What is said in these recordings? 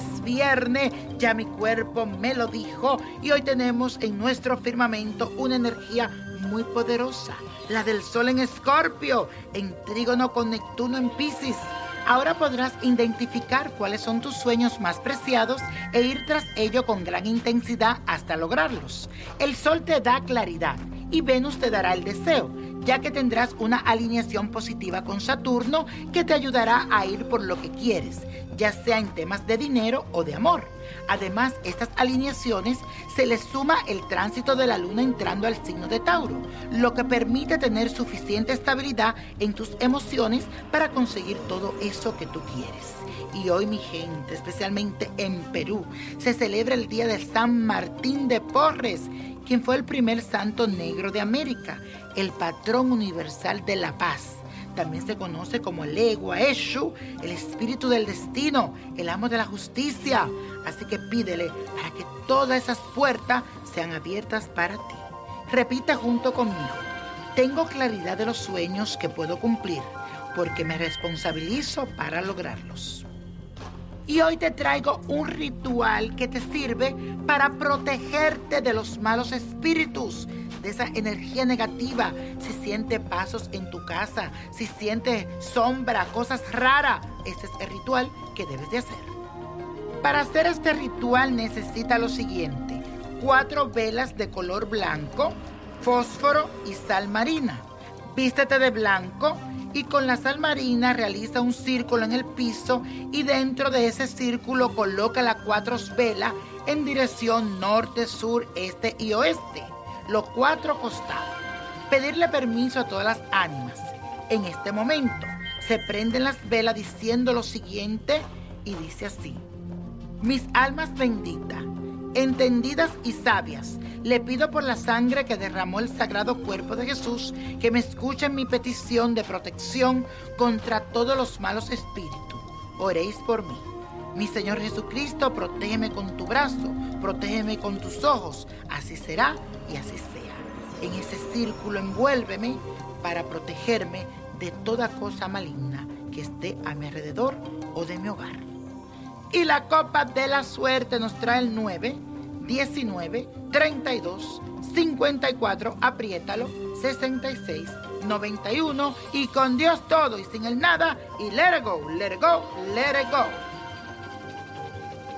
Es viernes, ya mi cuerpo me lo dijo y hoy tenemos en nuestro firmamento una energía muy poderosa, la del Sol en Escorpio, en Trígono con Neptuno en Pisces. Ahora podrás identificar cuáles son tus sueños más preciados e ir tras ello con gran intensidad hasta lograrlos. El Sol te da claridad y Venus te dará el deseo ya que tendrás una alineación positiva con Saturno que te ayudará a ir por lo que quieres, ya sea en temas de dinero o de amor. Además, estas alineaciones se les suma el tránsito de la luna entrando al signo de Tauro, lo que permite tener suficiente estabilidad en tus emociones para conseguir todo eso que tú quieres. Y hoy mi gente, especialmente en Perú, se celebra el Día de San Martín de Porres, quien fue el primer santo negro de América, el patrón universal de la paz. También se conoce como el Egua Eshu, el espíritu del destino, el amo de la justicia. Así que pídele para que todas esas puertas sean abiertas para ti. Repita junto conmigo. Tengo claridad de los sueños que puedo cumplir porque me responsabilizo para lograrlos. Y hoy te traigo un ritual que te sirve para protegerte de los malos espíritus, de esa energía negativa. Si siente pasos en tu casa, si siente sombra, cosas raras, ese es el ritual que debes de hacer. Para hacer este ritual necesita lo siguiente. Cuatro velas de color blanco, fósforo y sal marina. Vístete de blanco y con la sal marina realiza un círculo en el piso y dentro de ese círculo coloca las cuatro velas en dirección norte, sur, este y oeste, los cuatro costados. Pedirle permiso a todas las ánimas. En este momento se prenden las velas diciendo lo siguiente y dice así. Mis almas benditas, entendidas y sabias, le pido por la sangre que derramó el sagrado cuerpo de Jesús que me escuchen mi petición de protección contra todos los malos espíritus. Oréis por mí. Mi Señor Jesucristo, protégeme con tu brazo, protégeme con tus ojos. Así será y así sea. En ese círculo envuélveme para protegerme de toda cosa maligna que esté a mi alrededor o de mi hogar. Y la copa de la suerte nos trae el 9, 19, 32, 54, apriétalo, 66, 91 y con Dios todo y sin el nada y let it go, let it go, let it go.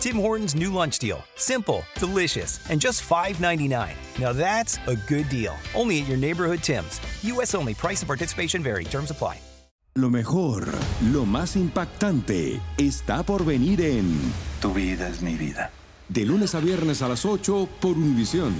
Tim Hortons' new lunch deal. Simple, delicious, and just $5.99. Now that's a good deal. Only at your neighborhood Tim's. U.S. only. Price and participation vary. Terms apply. Lo mejor, lo más impactante, está por venir en Tu vida es mi vida. De lunes a viernes a las 8 por Univisión.